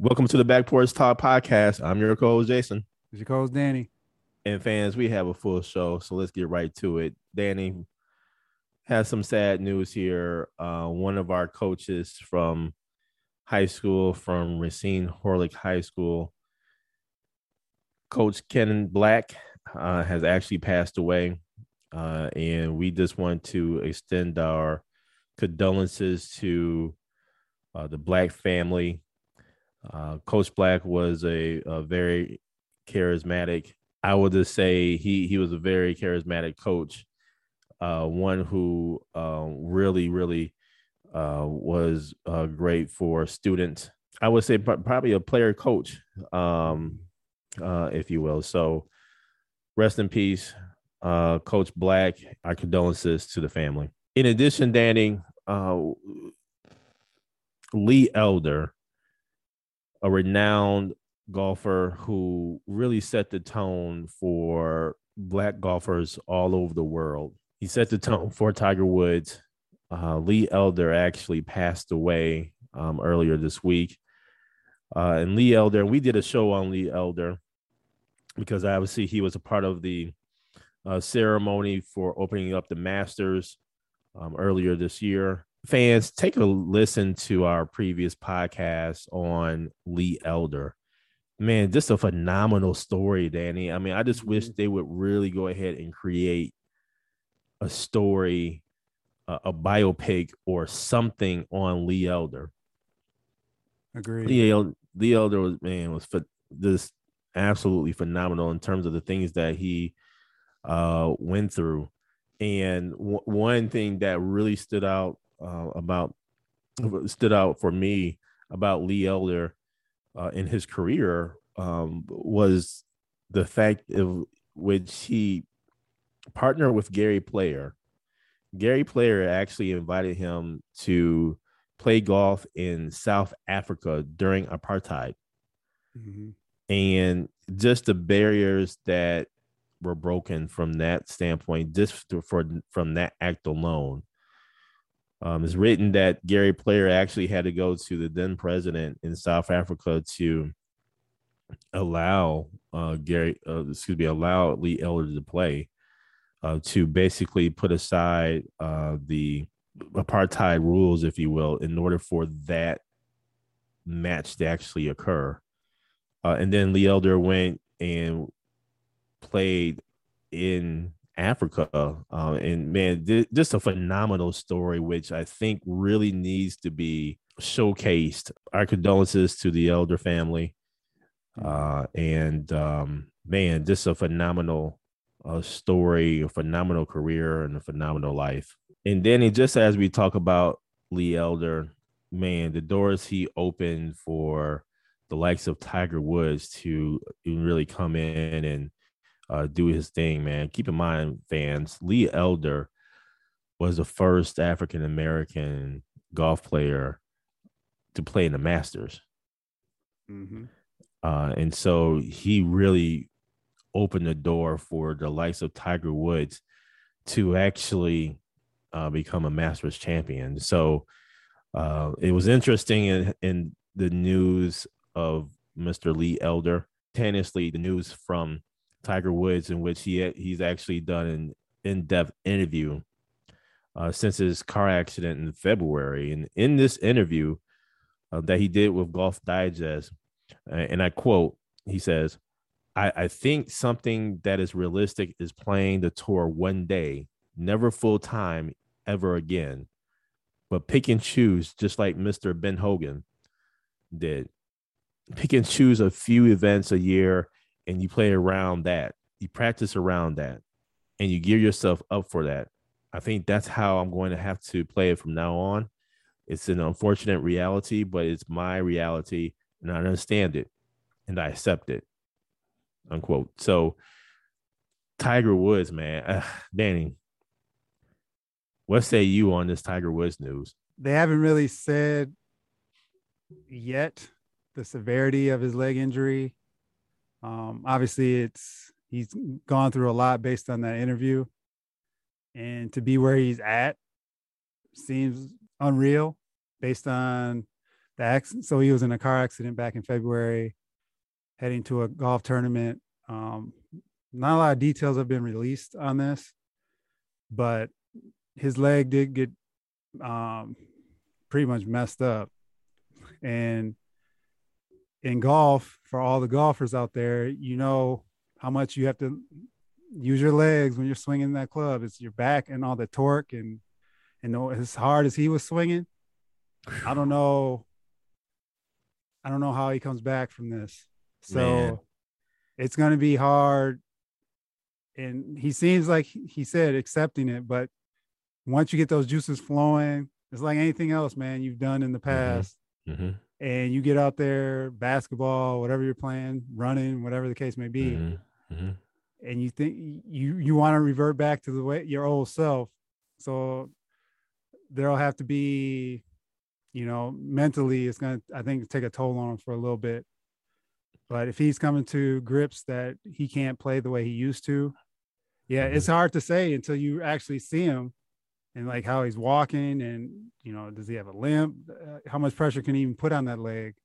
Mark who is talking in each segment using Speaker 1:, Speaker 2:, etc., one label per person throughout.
Speaker 1: Welcome to the Back Porch Talk podcast. I'm your co-host Jason.
Speaker 2: It's your co-host Danny.
Speaker 1: And fans, we have a full show, so let's get right to it. Danny has some sad news here. Uh, one of our coaches from high school, from Racine Horlick High School, Coach Ken Black, uh, has actually passed away. Uh, and we just want to extend our condolences to uh, the Black family uh, Coach Black was a, a, very charismatic. I would just say he he was a very charismatic coach, uh, one who uh, really really uh, was uh, great for students. I would say probably a player coach, um, uh, if you will. So, rest in peace, Coach Black. Our condolences to the family. In addition, Danny Lee Elder a renowned golfer who really set the tone for black golfers all over the world. He set the tone for Tiger Woods. Uh, Lee Elder actually passed away um, earlier this week. Uh, and Lee Elder, we did a show on Lee Elder because obviously he was a part of the uh, ceremony for opening up the Masters um, earlier this year fans, take a listen to our previous podcast on Lee Elder. Man, just a phenomenal story, Danny. I mean, I just wish mm-hmm. they would really go ahead and create a story, a, a biopic, or something on Lee Elder.
Speaker 2: Agreed.
Speaker 1: Lee, Lee Elder was man was for just absolutely phenomenal in terms of the things that he uh, went through. And w- one thing that really stood out uh, about stood out for me about Lee Elder uh, in his career um, was the fact of which he partnered with Gary Player. Gary Player actually invited him to play golf in South Africa during apartheid. Mm-hmm. And just the barriers that were broken from that standpoint, just for from that act alone, um, it's written that Gary Player actually had to go to the then president in South Africa to allow uh, Gary, uh, excuse me, allow Lee Elder to play, uh, to basically put aside uh, the apartheid rules, if you will, in order for that match to actually occur. Uh, and then Lee Elder went and played in Africa. Uh, and man, th- just a phenomenal story, which I think really needs to be showcased. Our condolences to the Elder family. Uh, and um, man, just a phenomenal uh, story, a phenomenal career, and a phenomenal life. And Danny, just as we talk about Lee Elder, man, the doors he opened for the likes of Tiger Woods to really come in and uh, do his thing, man. Keep in mind, fans, Lee Elder was the first African American golf player to play in the Masters. Mm-hmm. Uh, and so he really opened the door for the likes of Tiger Woods to actually uh, become a Masters champion. So uh, it was interesting in, in the news of Mr. Lee Elder. Tennisly, the news from Tiger Woods, in which he he's actually done an in-depth interview uh, since his car accident in February. And in this interview uh, that he did with Golf Digest, uh, and I quote, he says, I, I think something that is realistic is playing the tour one day, never full time ever again, but pick and choose, just like Mr. Ben Hogan did. Pick and choose a few events a year and you play around that, you practice around that, and you gear yourself up for that. I think that's how I'm going to have to play it from now on. It's an unfortunate reality, but it's my reality, and I understand it, and I accept it. Unquote. So, Tiger Woods, man, uh, Danny, what say you on this Tiger Woods news?
Speaker 2: They haven't really said yet the severity of his leg injury. Um, obviously, it's he's gone through a lot based on that interview, and to be where he's at seems unreal based on the accident. So he was in a car accident back in February, heading to a golf tournament. Um, not a lot of details have been released on this, but his leg did get um, pretty much messed up. And in golf, for all the golfers out there, you know how much you have to use your legs when you're swinging that club. It's your back and all the torque and and as hard as he was swinging, I don't know. I don't know how he comes back from this. So Man. it's going to be hard. And he seems like he said accepting it, but once you get those juices flowing, it's like anything else, man, you've done in the mm-hmm. past. Mm-hmm. And you get out there, basketball, whatever you're playing, running, whatever the case may be. Mm-hmm. mm-hmm. And you think you you want to revert back to the way your old self. So there'll have to be, you know, mentally, it's going to, I think, take a toll on him for a little bit. But if he's coming to grips that he can't play the way he used to, yeah, it's mm-hmm. hard to say until you actually see him and like how he's walking and, you know, does he have a limp? Uh, how much pressure can he even put on that leg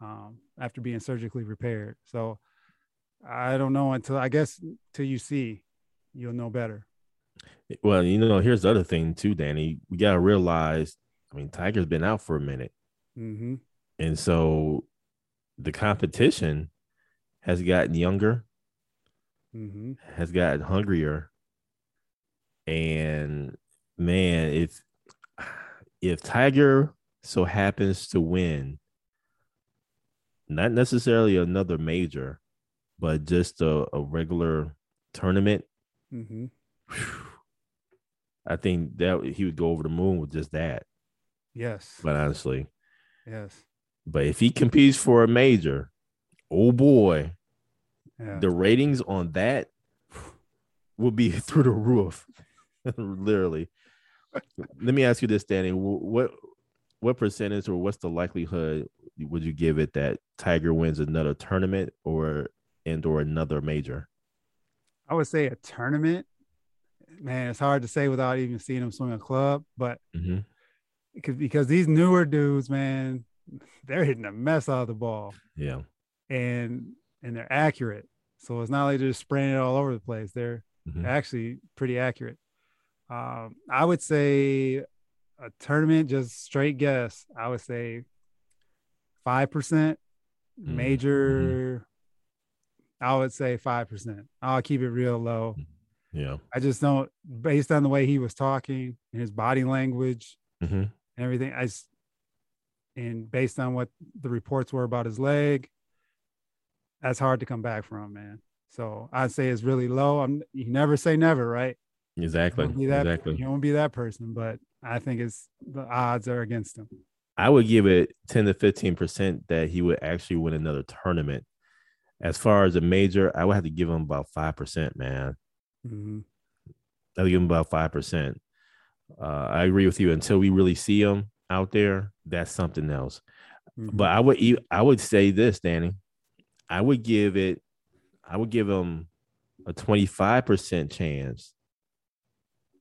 Speaker 2: um, after being surgically repaired? So I don't know until I guess till you see, you'll know better.
Speaker 1: Well, you know, here's the other thing too, Danny. We gotta realize. I mean, Tiger's been out for a minute, mm-hmm. and so the competition has gotten younger, mm-hmm. has gotten hungrier, and man, if if Tiger so happens to win, not necessarily another major, but just a, a regular tournament. Mm-hmm. Whew, I think that he would go over the moon with just that.
Speaker 2: Yes.
Speaker 1: But honestly.
Speaker 2: Yes.
Speaker 1: But if he competes for a major, oh boy, yeah. the ratings on that will be through the roof. Literally. Let me ask you this, Danny. What what percentage or what's the likelihood would you give it that Tiger wins another tournament or and or another major?
Speaker 2: I would say a tournament man, it's hard to say without even seeing him swing a club, but mm-hmm. because because these newer dudes, man, they're hitting a mess out of the ball.
Speaker 1: Yeah,
Speaker 2: and and they're accurate. So it's not like they're just spraying it all over the place. They're mm-hmm. actually pretty accurate. Um, I would say a tournament, just straight guess. I would say five percent. Mm-hmm. Major, mm-hmm. I would say five percent. I'll keep it real low. Mm-hmm.
Speaker 1: Yeah.
Speaker 2: I just don't, based on the way he was talking and his body language mm-hmm. and everything, I, and based on what the reports were about his leg, that's hard to come back from, man. So I'd say it's really low. I'm, you never say never, right?
Speaker 1: Exactly.
Speaker 2: You that,
Speaker 1: exactly.
Speaker 2: You won't be that person, but I think it's the odds are against him.
Speaker 1: I would give it 10 to 15% that he would actually win another tournament. As far as a major, I would have to give him about 5%, man. Mm-hmm. I'll give him about five percent. Uh, I agree with you. Until we really see him out there, that's something else. Mm-hmm. But I would I would say this, Danny. I would give it. I would give him a twenty five percent chance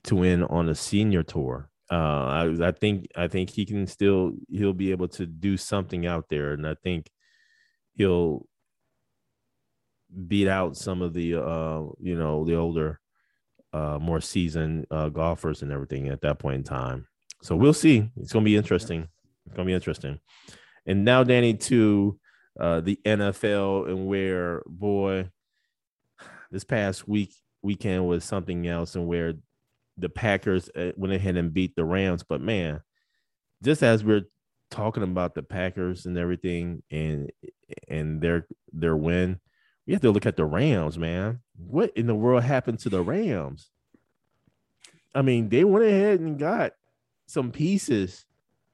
Speaker 1: to win on a senior tour. Uh, I, I think I think he can still he'll be able to do something out there, and I think he'll beat out some of the uh you know the older uh more seasoned uh golfers and everything at that point in time. So we'll see. It's gonna be interesting. It's gonna be interesting. And now danny to uh the nfl and where boy this past week weekend was something else and where the packers uh, went ahead and beat the rams but man just as we're talking about the packers and everything and and their their win we have to look at the Rams, man. What in the world happened to the Rams? I mean, they went ahead and got some pieces.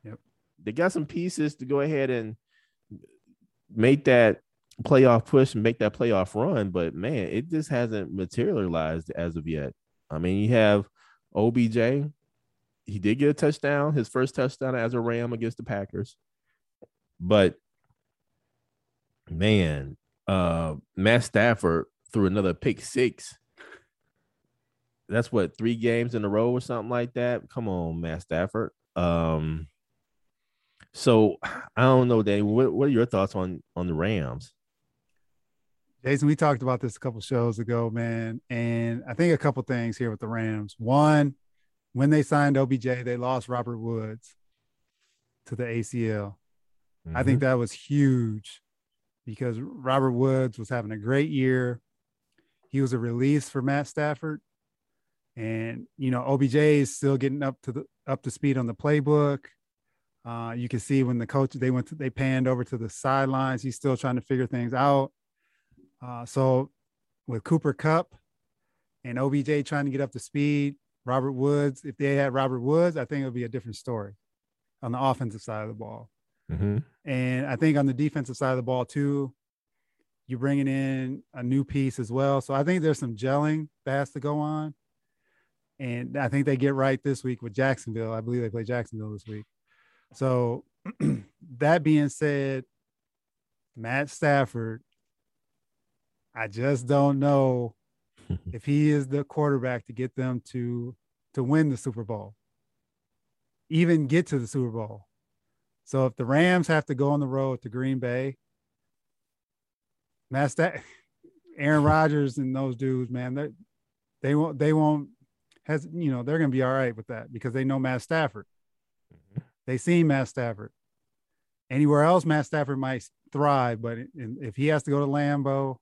Speaker 2: Yep.
Speaker 1: They got some pieces to go ahead and make that playoff push and make that playoff run, but man, it just hasn't materialized as of yet. I mean, you have OBJ. He did get a touchdown, his first touchdown as a Ram against the Packers. But man, uh Matt Stafford threw another pick six. That's what three games in a row or something like that. Come on, Matt Stafford. Um, so I don't know, Danny. What, what are your thoughts on on the Rams?
Speaker 2: Jason, we talked about this a couple shows ago, man, and I think a couple things here with the Rams. One, when they signed OBJ, they lost Robert Woods to the ACL. Mm-hmm. I think mm-hmm. that was huge because Robert Woods was having a great year. He was a release for Matt Stafford. And you know, OBJ is still getting up to the up to speed on the playbook. Uh, you can see when the coach they went to, they panned over to the sidelines. He's still trying to figure things out. Uh, so with Cooper Kupp and OBJ trying to get up to speed, Robert Woods, if they had Robert Woods, I think it would be a different story on the offensive side of the ball. Mm-hmm. And I think on the defensive side of the ball too, you're bringing in a new piece as well. So I think there's some gelling that has to go on. And I think they get right this week with Jacksonville. I believe they play Jacksonville this week. So that being said, Matt Stafford, I just don't know if he is the quarterback to get them to to win the Super Bowl. Even get to the Super Bowl. So if the Rams have to go on the road to Green Bay, that's that. Aaron Rodgers and those dudes, man, they they won't they won't has you know they're gonna be all right with that because they know Matt Stafford. Mm-hmm. They seen Matt Stafford. Anywhere else, Matt Stafford might thrive, but if he has to go to Lambeau,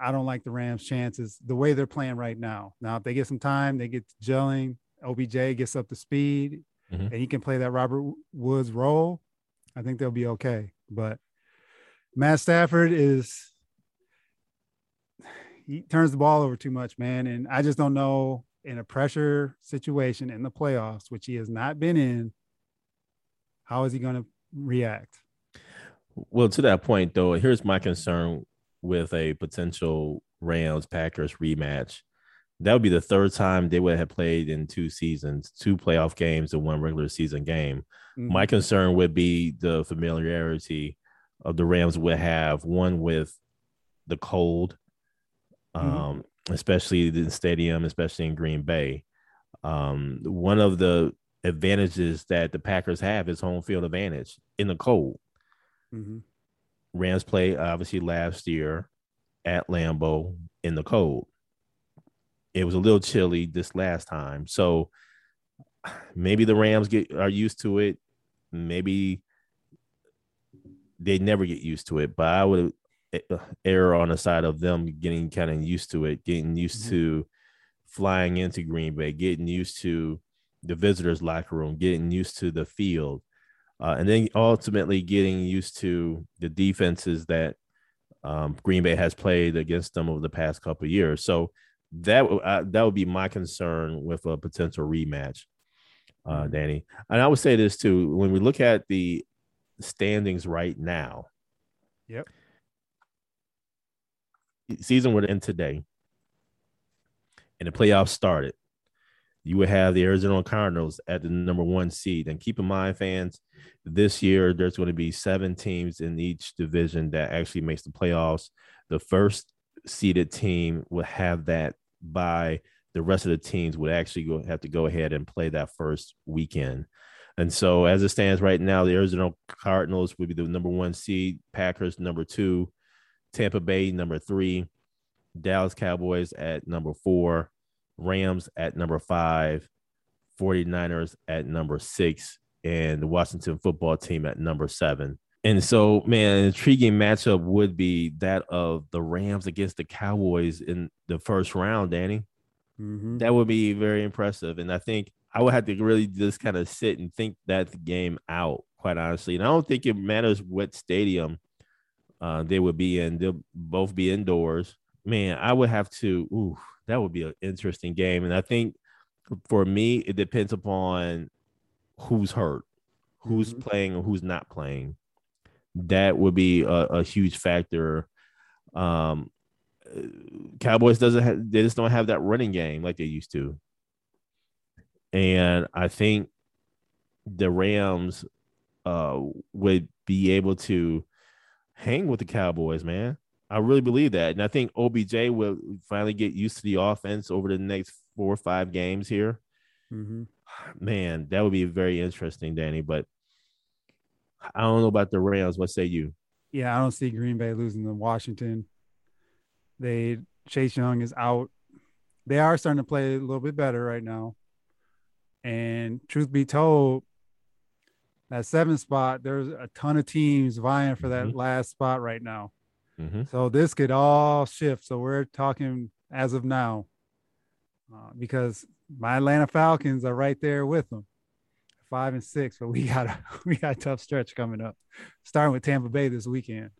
Speaker 2: I don't like the Rams' chances the way they're playing right now. Now, if they get some time, they get gelling. OBJ gets up to speed mm-hmm. and he can play that Robert Woods role, I think they'll be okay. But Matt Stafford is he turns the ball over too much, man. And I just don't know in a pressure situation in the playoffs, which he has not been in, how is he going to react?
Speaker 1: Well, to that point, though, here's my concern with a potential Rams Packers rematch that would be the third time they would have played in two seasons, two playoff games and one regular season game. Mm-hmm. My concern would be the familiarity of the Rams would have one with the cold, mm-hmm. um, especially the stadium, especially in Green Bay. Um, one of the advantages that the Packers have is home field advantage in the cold. Mm-hmm. Rams play obviously last year at Lambeau in the cold it was a little chilly this last time. So maybe the Rams get are used to it. Maybe they never get used to it, but I would uh, err on the side of them getting kind of used to it, getting used mm-hmm. to flying into Green Bay, getting used to the visitors' locker room, getting used to the field, uh, and then ultimately getting used to the defenses that um, Green Bay has played against them over the past couple years. So that uh, that would be my concern with a potential rematch, uh, mm-hmm. Danny. And I would say this too: when we look at the standings right now,
Speaker 2: yep,
Speaker 1: season would end today, and the playoffs started. You would have the Arizona Cardinals at the number one seed, and keep in mind, fans, this year there's going to be seven teams in each division that actually makes the playoffs. The first seeded team will have that by the rest of the teams would actually go, have to go ahead and play that first weekend. And so, as it stands right now, the Arizona Cardinals would be the number one seed, Packers number two, Tampa Bay number three, Dallas Cowboys at number four, Rams at number five, 49ers at number six, and the Washington football team at number seven. And so, man, an intriguing matchup would be that of the Rams against the Cowboys in the first round, Danny. Mm-hmm. That would be very impressive. And I think I would have to really just kind of sit and think that game out, quite honestly. And I don't think it matters what stadium uh, they would be in. They'll both be indoors. Man, I would have to, ooh, that would be an interesting game. And I think for me, it depends upon who's hurt, who's mm-hmm. playing or who's not playing that would be a, a huge factor. Um, Cowboys doesn't have they just don't have that running game like they used to, and I think the Rams uh, would be able to hang with the Cowboys, man. I really believe that. And I think OBJ will finally get used to the offense over the next four or five games here. Mm-hmm. Man, that would be very interesting, Danny. But I don't know about the Rams. What say you?
Speaker 2: Yeah, I don't see Green Bay losing to Washington. They Chase Young is out. They are starting to play a little bit better right now. And truth be told, that seven spot, there's a ton of teams vying for that mm-hmm. last spot right now. Mm-hmm. So this could all shift. So we're talking as of now, uh, because my Atlanta Falcons are right there with them, five and six. But we got a we got a tough stretch coming up, starting with Tampa Bay this weekend.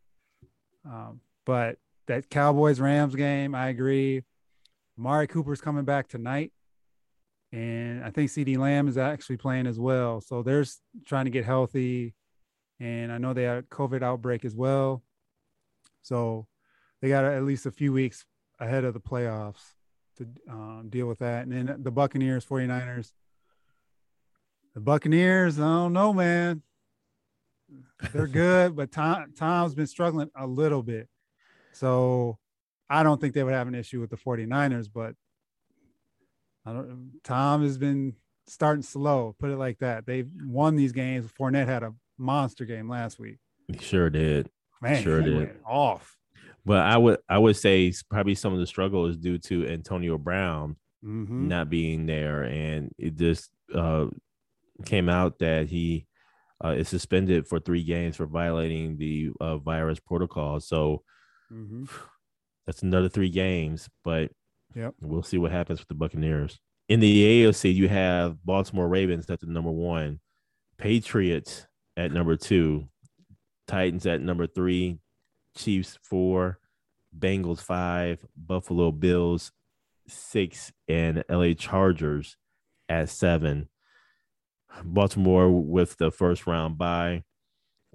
Speaker 2: Um, but that Cowboys Rams game, I agree. Amari Cooper's coming back tonight. And I think CeeDee Lamb is actually playing as well. So they're trying to get healthy. And I know they had a COVID outbreak as well. So they got at least a few weeks ahead of the playoffs to um, deal with that. And then the Buccaneers, 49ers. The Buccaneers, I don't know, man. They're good, but Tom Tom's been struggling a little bit. So I don't think they would have an issue with the 49ers, but I don't Tom has been starting slow, put it like that. They've won these games. Fournette had a monster game last week.
Speaker 1: He sure did.
Speaker 2: Man,
Speaker 1: sure
Speaker 2: did. off.
Speaker 1: But I would I would say probably some of the struggle is due to Antonio Brown mm-hmm. not being there, and it just uh, came out that he uh, is suspended for three games for violating the uh, virus protocol. So mm-hmm. that's another three games. But
Speaker 2: Yep.
Speaker 1: We'll see what happens with the Buccaneers. In the AFC, you have Baltimore Ravens at the number one, Patriots at number two, Titans at number three, Chiefs four, Bengals five, Buffalo Bills six, and LA Chargers at seven. Baltimore with the first round bye.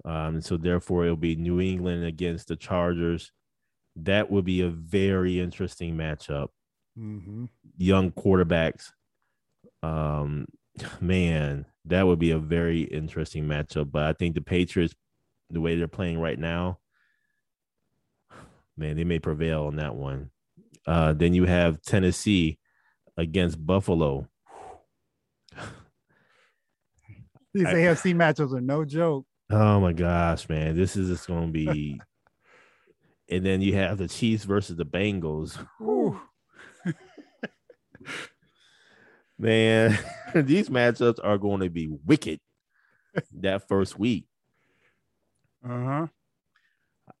Speaker 1: Um, so therefore it'll be New England against the Chargers. That would be a very interesting matchup mm-hmm. young quarterbacks. Um, man, that would be a very interesting matchup. But I think the Patriots, the way they're playing right now, man, they may prevail on that one. Uh, then you have Tennessee against Buffalo.
Speaker 2: These I, AFC matchups are no joke.
Speaker 1: Oh my gosh, man, this is just going to be. and then you have the Chiefs versus the Bengals. Man, these matchups are going to be wicked that first week.
Speaker 2: Uh-huh.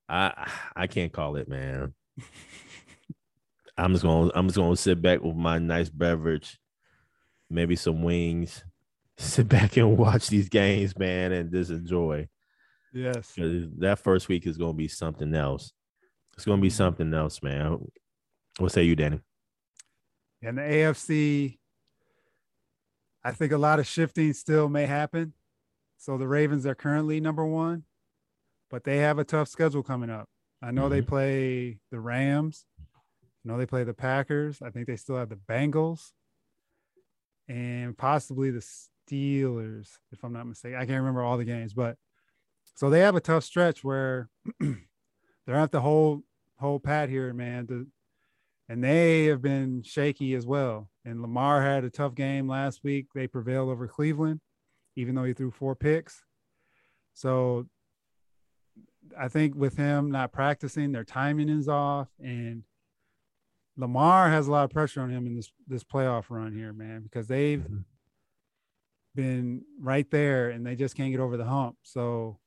Speaker 1: I I can't call it, man. I'm just gonna I'm just gonna sit back with my nice beverage, maybe some wings, sit back and watch these games, man, and just enjoy.
Speaker 2: Yes.
Speaker 1: That first week is gonna be something else. It's gonna be something else, man. What say you, Danny?
Speaker 2: And the AFC, I think a lot of shifting still may happen. So the Ravens are currently number one, but they have a tough schedule coming up. I know mm-hmm. they play the Rams. I know they play the Packers. I think they still have the Bengals and possibly the Steelers, if I'm not mistaken. I can't remember all the games, but so they have a tough stretch where they're at the whole whole pat here, man. To and they have been shaky as well. And Lamar had a tough game last week. They prevailed over Cleveland, even though he threw four picks. So I think with him not practicing, their timing is off, and Lamar has a lot of pressure on him in this this playoff run here, man, because they've mm-hmm. been right there and they just can't get over the hump. So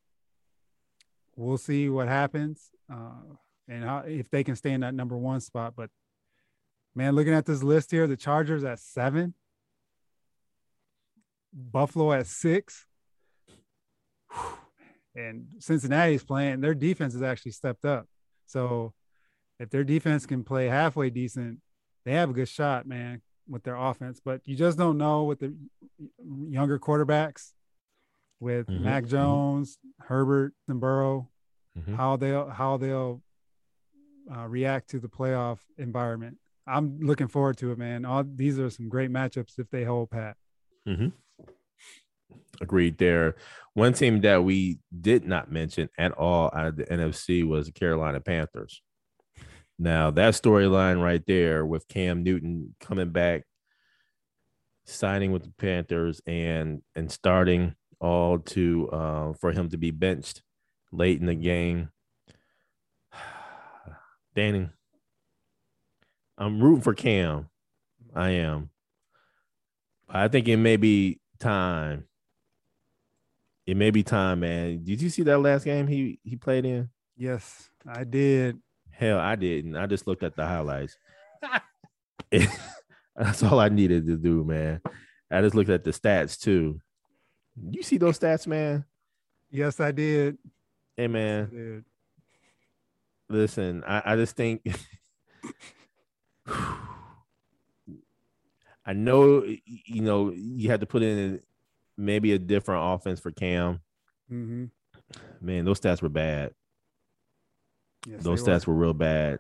Speaker 2: we'll see what happens. Uh, and how, if they can stay in that number one spot. But Man, looking at this list here, the Chargers at seven, Buffalo at six, and Cincinnati's playing. Their defense has actually stepped up. So if their defense can play halfway decent, they have a good shot, man, with their offense. But you just don't know with the younger quarterbacks with
Speaker 1: Mhm,
Speaker 2: Mac
Speaker 1: mhm.
Speaker 2: Jones, Herbert, and Burrow,
Speaker 1: Mhm.
Speaker 2: how they'll how they'll uh, react to the playoff environment. I'm looking forward to it, man. All these are some great matchups if they hold pat.
Speaker 1: Agreed there. One team that we did not mention at all out of the NFC was the Carolina Panthers. Now, that storyline right there with Cam Newton coming back, signing with the Panthers and and starting all to uh, for him to be benched late in the game. Danny, I'm rooting for Cam. I am. I think it may be time. It may be time, man. Did you see that last game he he played in?
Speaker 2: Yes, I did.
Speaker 1: Hell, I didn't. I just looked at the highlights. That's all I needed to do, man. I just looked at the stats too. You see those stats, man?
Speaker 2: Yes, I did.
Speaker 1: Hey,
Speaker 2: I
Speaker 1: man.
Speaker 2: did.
Speaker 1: Listen, I, I just think I know you know you had to put in maybe a different offense for Cam.
Speaker 2: Mm-hmm.
Speaker 1: Man, those stats were bad.
Speaker 2: Yes,
Speaker 1: those stats were real bad,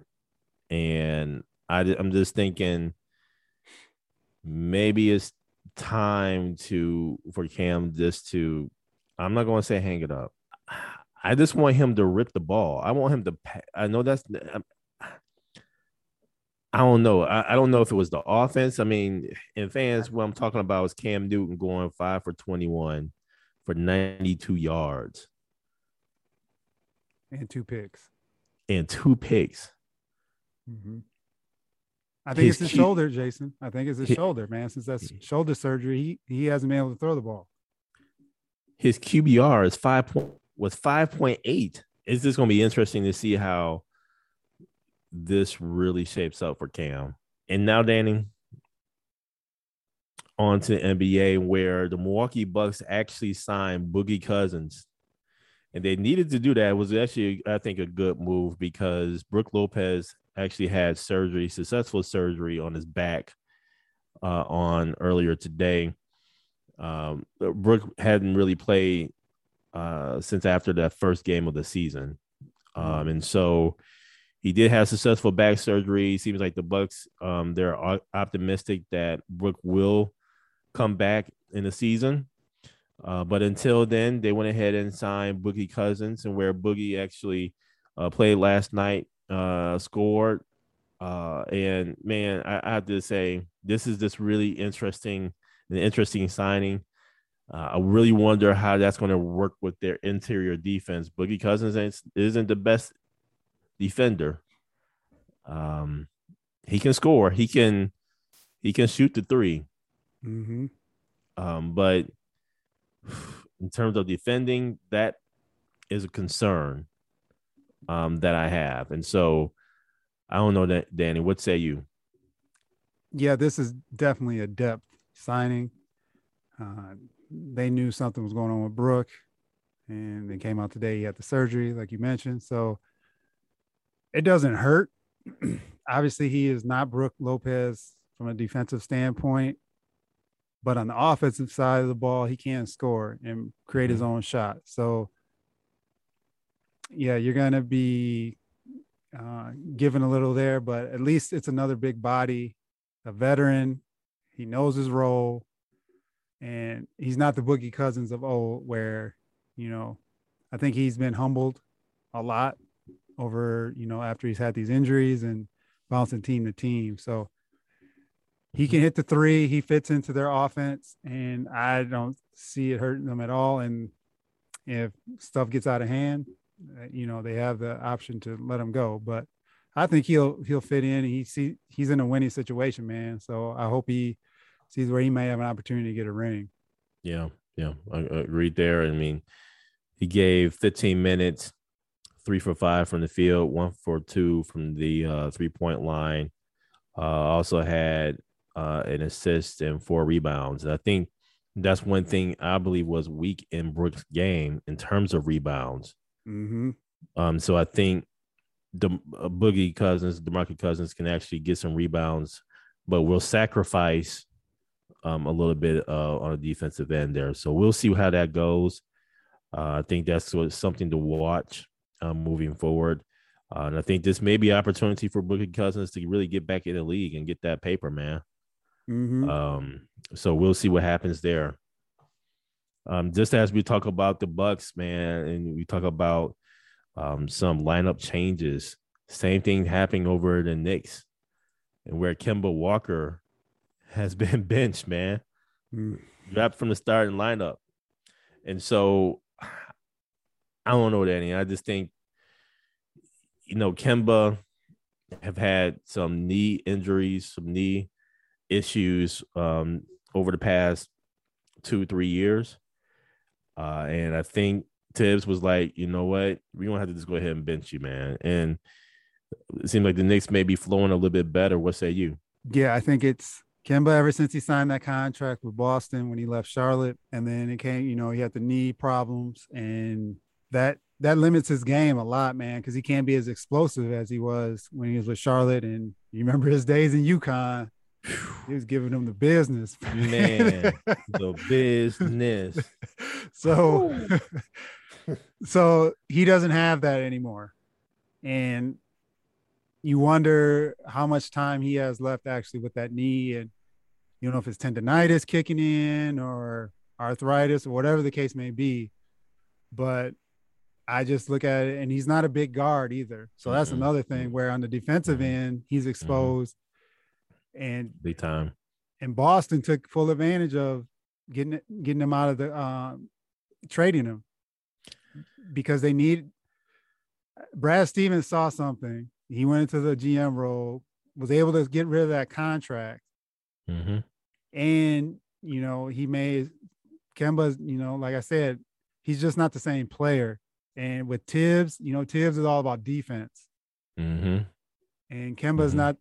Speaker 1: and I I'm just thinking maybe it's time to for Cam just to I'm not going to say hang it up. I just want him to rip the ball. I want him to. I know that's. I don't know. I, I don't know if it was the offense. I mean, in fans, what I'm talking about is Cam Newton going five for 21 for 92 yards
Speaker 2: and two picks.
Speaker 1: and two picks.
Speaker 2: Mm-hmm. I think
Speaker 1: His
Speaker 2: it's his
Speaker 1: Q-
Speaker 2: shoulder, Jason. I think it's his
Speaker 1: Hi-
Speaker 2: shoulder, man. Since that's shoulder surgery, he, he hasn't been able to throw the ball.
Speaker 1: his QBR is five point was five point eight. Is this going to be interesting to see how this really shapes up for Cam. And now, Danny, on to NBA, where the Milwaukee Bucks actually signed Boogie Cousins, and they needed to do that. It was actually, I think, a good move because Brook Lopez actually had surgery, successful surgery on his back uh, on earlier today. Um, Brook hadn't really played uh, since after that first game of the season, um, and so he did have successful back surgery. Seems like the Bucks, um, they're optimistic that Brook will come back in the season. Uh, but until then, they went ahead and signed Boogie Cousins, and where Boogie actually uh, played last night, uh, scored. Uh, and man, I, I have to say, this is just really interesting, an interesting signing. Uh, I really wonder how that's going to work with their interior defense. Boogie Cousins isn't, isn't the best defender. Um, he can score. He can he can shoot the three.
Speaker 2: Mm-hmm.
Speaker 1: Um, but in terms of defending, that is a concern um, that I have. And so I don't know that Danny, what say you?
Speaker 2: Yeah, this is definitely a depth signing. Uh, they knew something was going on with Brook, and they came out today. He had the surgery, like you mentioned. So it doesn't hurt. Obviously, he is not Brook Lopez from a defensive standpoint, but on the offensive side of the ball, he can score and create his own shot. So, yeah, you're going to be uh, given a little there, but at least it's another big body, a veteran. He knows his role, and he's not the Boogie Cousins of old, where you know, I think he's been humbled a lot over you know after he's had these injuries and bouncing team to team. So he can hit the three. He fits into their offense, and I don't see it hurting them at all. And if stuff gets out of hand, uh, you know they have the option to let him go. But I think he'll he'll fit in. He see he's in a winning situation, man. So I hope he sees where he may have an opportunity to get a ring.
Speaker 1: Yeah, yeah, I, I agreed there. I mean, he gave 15 minutes, three for five from the field, one for two from the uh, three point line. Uh, also had uh, an assist and four rebounds. And I think that's one thing I believe was weak in Brook's game in terms of rebounds.
Speaker 2: Mm-hmm.
Speaker 1: Um, so I think the uh, Boogie Cousins, DeMarcus Cousins, can actually get some rebounds, but we'll sacrifice um, a little bit uh, on a defensive end there. So we'll see how that goes. Uh, I think that's what, something to watch um, moving forward. Uh, and I think this may be an opportunity for Boogie Cousins to really get back in the league and get that paper, man.
Speaker 2: Mhm.
Speaker 1: Um, so we'll see what happens there. Um, just as we talk about the Bucks, man, and we talk about um, some lineup changes, same thing happening over the Knicks, and where Kemba Walker has been benched, man,
Speaker 2: Mm.
Speaker 1: dropped from the starting lineup, and so I don't know, Danny. I just think you know Kemba have had some knee injuries, some knee issues um, over the past two, three years. Uh, and I think Thibs was like, you know what, We're going to have to just go ahead and bench you, man. And it seemed like the Knicks may be flowing a little bit better. What say you?
Speaker 2: Yeah, I think it's Kemba ever since he signed that contract with Boston when he left Charlotte, and then it came, you know, he had the knee problems, and that that limits his game a lot, man, because he can't be as explosive as he was when he was with Charlotte. And you remember his days in UConn, he was giving them the business,
Speaker 1: Man, the business.
Speaker 2: so, so he doesn't have that anymore, and you wonder how much time he has left actually with that knee, and you don't know if it's tendonitis kicking in or arthritis or whatever the case may be. But I just look at it, and he's not a big guard either. So that's
Speaker 1: Mhm.
Speaker 2: another thing where on the defensive
Speaker 1: Mhm.
Speaker 2: end he's exposed, and
Speaker 1: Big time.
Speaker 2: and Boston took full advantage of getting getting him out of the um, trading him because they need. Brad Stevens saw something. He went into the GM role, was able to get rid of that contract,
Speaker 1: hmm
Speaker 2: and you know he made Kemba's. You know, like I said, he's just not the same player. And with Thibs, you know, Thibs is all about defense,
Speaker 1: hmm
Speaker 2: and Kemba's
Speaker 1: Mhm.
Speaker 2: not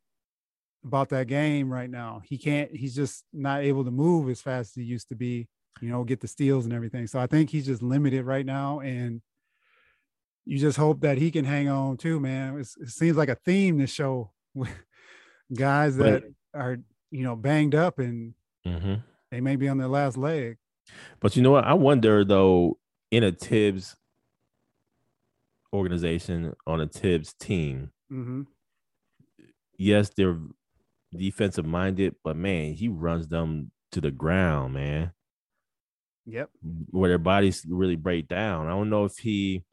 Speaker 2: about that game right now. He can't. He's just not able to move as fast as he used to be. You know, get the steals and everything. So I think he's just limited right now, and you just hope that he can hang on too, man. It's, it seems like a theme to show with guys that are you know banged up and
Speaker 1: hmm
Speaker 2: they may be on their last leg.
Speaker 1: But you know what? I wonder though, in a Thibs organization on a Thibs team,
Speaker 2: Mm-hmm.
Speaker 1: yes, they're defensive minded, but man, he runs them to the ground, man,
Speaker 2: Yep.
Speaker 1: where their bodies really break down. I don't know if he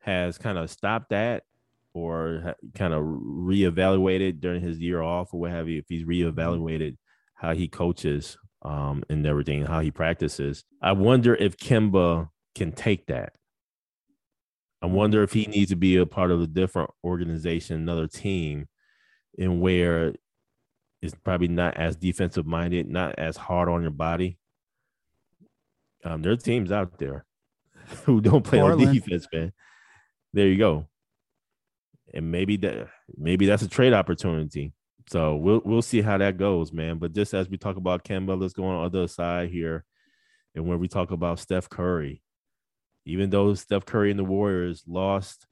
Speaker 1: has kind of stopped that or ha- kind of reevaluated during his year off or what have you. If he's reevaluated how he coaches um, and everything, how he practices, I wonder if Kemba can take that. I wonder if he needs to be a part of a different organization, another team, and where it's probably not as defensive minded, not as hard on your body. Um, there are teams out there who don't play on defense, man. There you go. And maybe that maybe that's a trade opportunity. So we'll we'll see how that goes, man. But just as we talk about Kemba, let's go on the other side here. And when we talk about Steph Curry, even though Steph Curry and the Warriors lost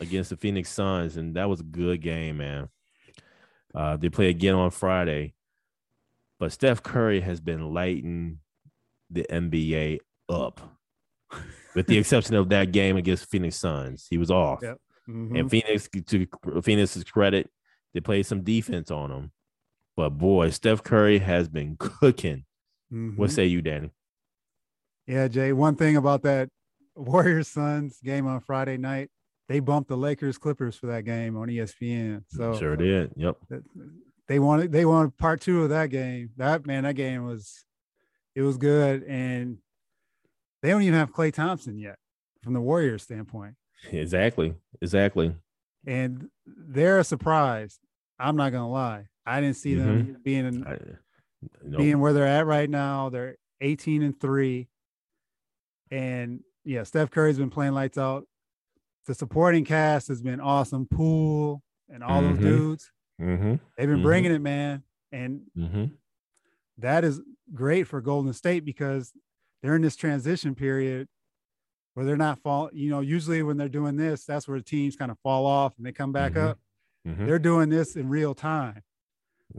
Speaker 1: against the Phoenix Suns, and that was a good game, man. Uh, they play again on Friday, but Steph Curry has been lighting the NBA up, with the exception of that game against Phoenix Suns. He was off,
Speaker 2: Yep. Mhm.
Speaker 1: and Phoenix, to Phoenix's credit, they played some defense on him. But boy, Steph Curry has been cooking. What
Speaker 2: Mhm.
Speaker 1: say you, Danny?
Speaker 2: Yeah, Jay. One thing about that Warriors Suns game on Friday night, they bumped the Lakers Clippers for that game on ESPN. So
Speaker 1: sure did. Yep.
Speaker 2: they wanted they wanted part two of that game. That man, that game was it was good, and they don't even have Klay Thompson yet from the Warriors standpoint,
Speaker 1: Exactly. Exactly.
Speaker 2: and they're a surprise. I'm not gonna lie. I didn't see them mm-hmm. being
Speaker 1: I, no,
Speaker 2: being where they're at right now. They're 18 and three. And yeah, Steph Curry's been playing lights out. The supporting cast has been awesome. Poole and all
Speaker 1: Mhm.
Speaker 2: those dudes,
Speaker 1: mm-hmm,
Speaker 2: they've been
Speaker 1: Mhm.
Speaker 2: bringing it, man. And
Speaker 1: mm-hmm.
Speaker 2: that is great for Golden State because they're in this transition period where they're not fall. You know, usually when they're doing this, that's where the teams kind of fall off and they come back
Speaker 1: Mhm.
Speaker 2: up.
Speaker 1: Mhm.
Speaker 2: They're doing this in real time.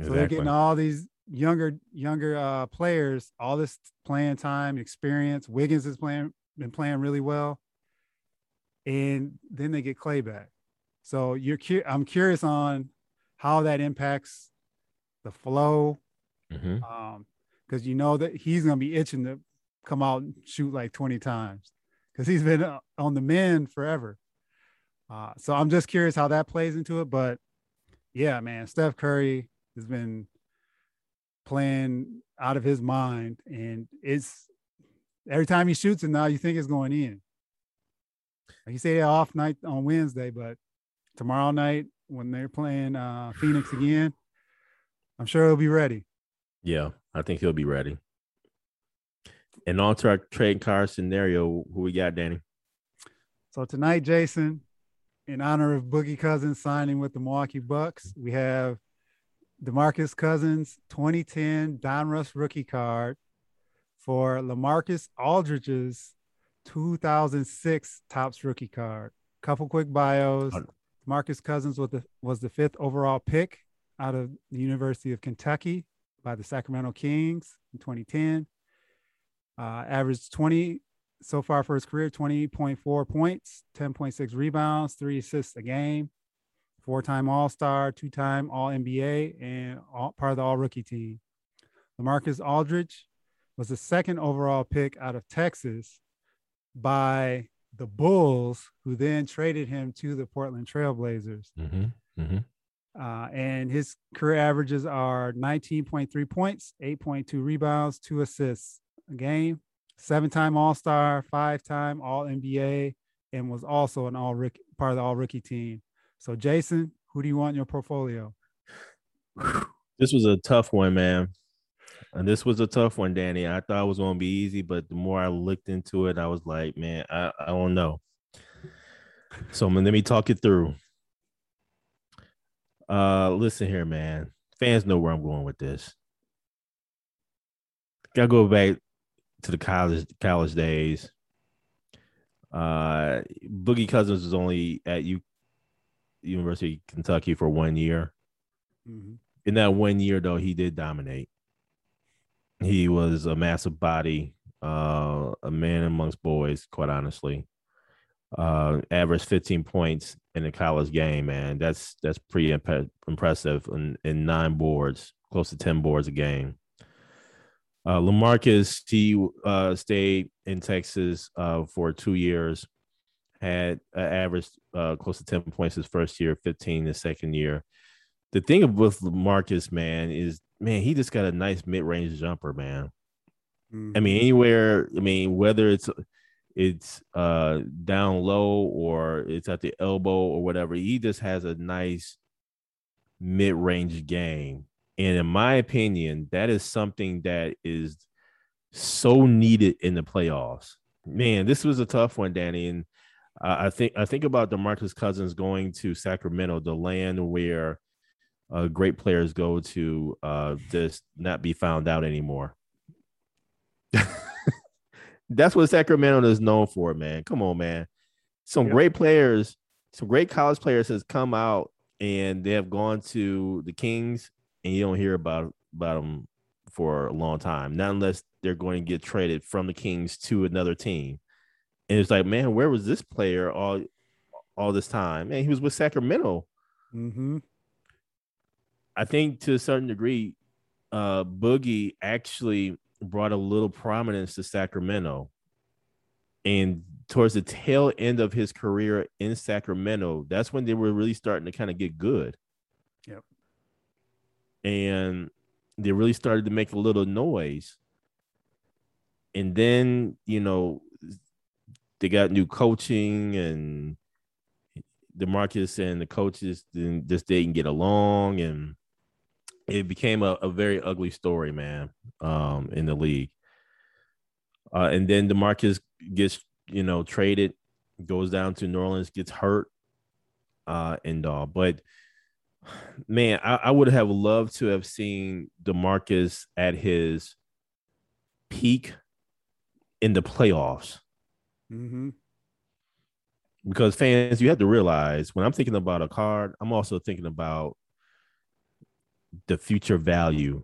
Speaker 2: So they're getting all these younger younger uh, players all this playing time, experience. Wiggins is playing been playing really well, and then they get Klay back. So you're cu- I'm curious on how that impacts the flow,
Speaker 1: Mhm.
Speaker 2: um, because you know that he's gonna be itching to come out and shoot like 20 times because he's been uh, on the men forever. Uh, so I'm just curious how that plays into it. But yeah, man, Steph Curry has been playing out of his mind, and it's every time he shoots it now, you think it's going in. Like you say, off night on Wednesday, but tomorrow night when they're playing uh, Phoenix again, I'm sure he'll be ready.
Speaker 1: Yeah, I think he'll be ready. And on to our trade card scenario. Who we got, Danny?
Speaker 2: So tonight, Jason, in honor of Boogie Cousins signing with the Milwaukee Bucks, we have DeMarcus Cousins 2010 Donruss rookie card for LaMarcus Aldridge's 2006 Topps rookie card. Couple quick bios. Marcus Cousins was the, was the fifth overall pick out of the University of Kentucky by the Sacramento Kings in 2010. Uh, averaged 20 so far for his career 20.4 points, 10.6 rebounds, three assists a game, four time All Star, two time All NBA, and all, part of the All Rookie team. LaMarcus Aldridge was the second overall pick out of Texas by the Bulls, who then traded him to the Portland Trailblazers.
Speaker 1: Mm-hmm. Mm-hmm.
Speaker 2: Uh, and his career averages are 19.3 points, 8.2 rebounds, two assists a game, seven time All Star, five time All NBA, and was also an all rookie part of the all rookie team. So, Jason, who do you want in your portfolio?
Speaker 1: This was a tough one, man. And this was a tough one, Danny. I thought it was going to be easy, but the more I looked into it, I was like, man, I, I don't know. So let me talk it through. Uh, listen here, man. Fans know where I'm going with this. Gotta go back to the college college days. Uh, Boogie Cousins was only at U- University of Kentucky for one year in that one year though he did dominate he was a massive body uh a man amongst boys quite honestly. Uh averaged 15 points in a college game man. That's that's pretty imp- impressive. In, in nine boards close to 10 boards a game. Uh lamarcus he uh stayed in texas uh for two years. Had uh, averaged uh close to 10 points his first year 15 the second year the thing with Marcus, man, is man, he just got a nice mid-range jumper, man. I mean, anywhere, I mean, whether it's it's uh down low or it's at the elbow or whatever, he just has a nice mid-range game. And in my opinion, that is something that is so needed in the playoffs. Man, this was a tough one, Danny. And uh, I think I think about DeMarcus Cousins going to Sacramento, the land where uh, great players go to uh, just not be found out anymore. That's what Sacramento is known for, man. Come on, man. Some
Speaker 2: Yep.
Speaker 1: great players, some great college players has come out and they have gone to the Kings, and you don't hear about about them for a long time. Not unless they're going to get traded from the Kings to another team. And it's like, man, where was this player all all this time? Man, he was with Sacramento.
Speaker 2: Mm-hmm.
Speaker 1: I think to a certain degree, uh, Boogie actually brought a little prominence to Sacramento. And towards the tail end of his career in Sacramento, that's when they were really starting to kind of get good.
Speaker 2: Yep.
Speaker 1: And they really started to make a little noise. And then, you know, they got new coaching and the DeMarcus and the coaches didn't, just didn't get along and it became a, a very ugly story, man, um, in the league. Uh, and then DeMarcus gets, you know, traded, goes down to New Orleans, gets hurt, uh, and all. But man, I, I would have loved to have seen DeMarcus at his peak in the playoffs
Speaker 2: Mm-hmm.
Speaker 1: because fans, you have to realize when I'm thinking about a card, I'm also thinking about the future value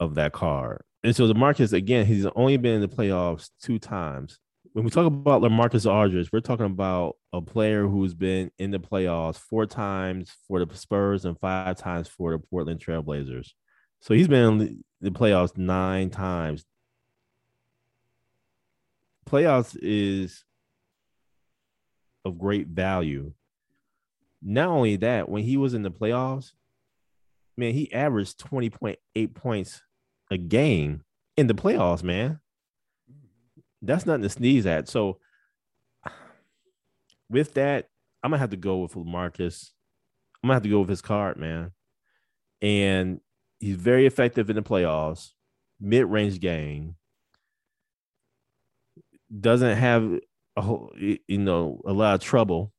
Speaker 1: of that card. And so DeMarcus, again, he's only been in the playoffs two times when we talk about LaMarcus Aldridge, we're talking about a player who's been in the playoffs four times for the Spurs and five times for the Portland Trailblazers. So he's been in the playoffs nine times. Playoffs is of great value. Not only that, when he was in the playoffs, man, he averaged 20.8 points a game in the playoffs, man that's nothing to sneeze at. So with that, I'm gonna have to go with Marcus. I'm gonna have to go with his card, man. And he's very effective in the playoffs, mid-range game. Doesn't have a whole, you know, a lot of trouble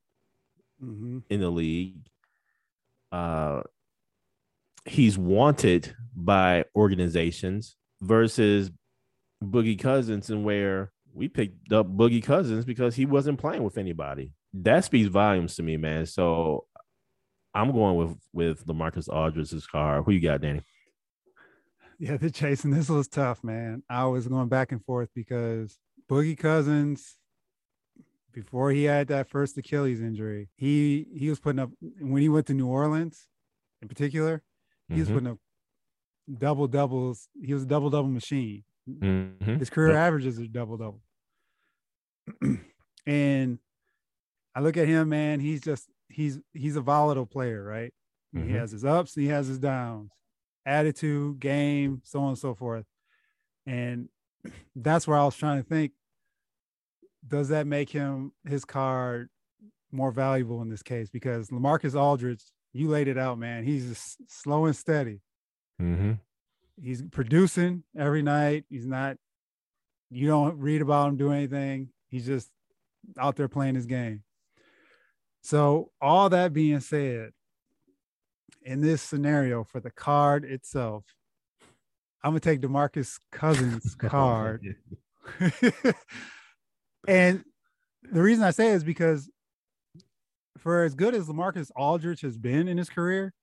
Speaker 1: mm-hmm. in the league. Uh, he's wanted by organizations versus Boogie Cousins, and where we picked up Boogie Cousins because he wasn't playing with anybody. That speaks volumes to me, man. So I'm going with with LaMarcus Aldridge's car. Who you got, Danny?
Speaker 2: Yeah, the chasing this was tough, man. I was going back and forth because Boogie Cousins, before he had that first Achilles injury, he he was putting up when he went to New Orleans, in particular, he mm-hmm. was putting up double doubles. He was a double double machine. Mm-hmm. His career yep. averages are double double. and I look at him, man. He's just he's he's a volatile player, right? Mm-hmm. He has his ups, he has his downs, attitude, game, so on and so forth. And that's where I was trying to think: Does that make him his card more valuable in this case? Because LaMarcus Aldridge, you laid it out, man. He's slow and steady. Mm-hmm he's producing every night. He's not. You don't read about him doing anything. He's just out there playing his game. So all that being said, in this scenario for the card itself, I'm gonna take DeMarcus Cousins card. and the reason I say is because for as good as LaMarcus Aldridge has been in his career,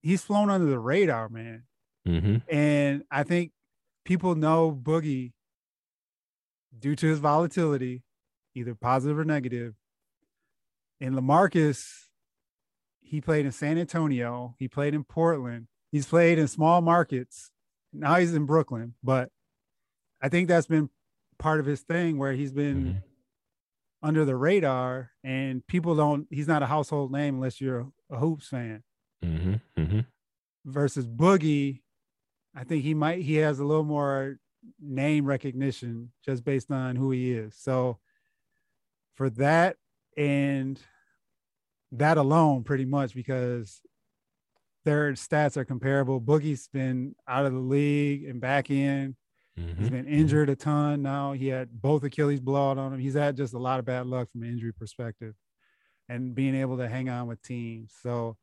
Speaker 2: he's flown under the radar, man. Mm-hmm. And I think people know Boogie due to his volatility, either positive or negative. And LaMarcus, he played in San Antonio, he played in Portland, he's played in small markets. Now he's in Brooklyn, but I think that's been part of his thing where he's been mm-hmm. Under the radar and people don't, he's not a household name unless you're a Hoops fan. Mm-hmm. Mm-hmm. Versus Boogie, I think he might he has a little more name recognition just based on who he is. So for that and that alone, pretty much because their stats are comparable. Boogie's been out of the league and back in. Mm-hmm. He's been injured a ton now. He had both Achilles blowout on him. He's had just a lot of bad luck from an injury perspective and being able to hang on with teams. So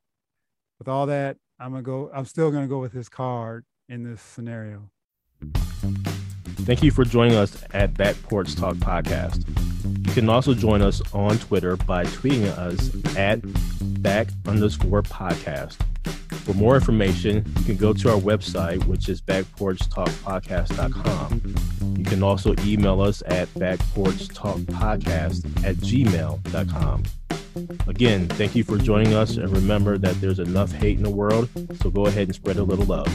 Speaker 2: with all that, I'm gonna go, I'm still gonna go with his card in this scenario.
Speaker 1: Thank you for joining us at Back Porch Talk Podcast. You can also join us on Twitter by tweeting us at back underscore podcast. For more information, you can go to our website, which is backporchtalkpodcast.com. You can also email us at backporchtalkpodcast at gmail.com. Again, thank you for joining us, and remember that there's enough hate in the world, so go ahead and spread a little love.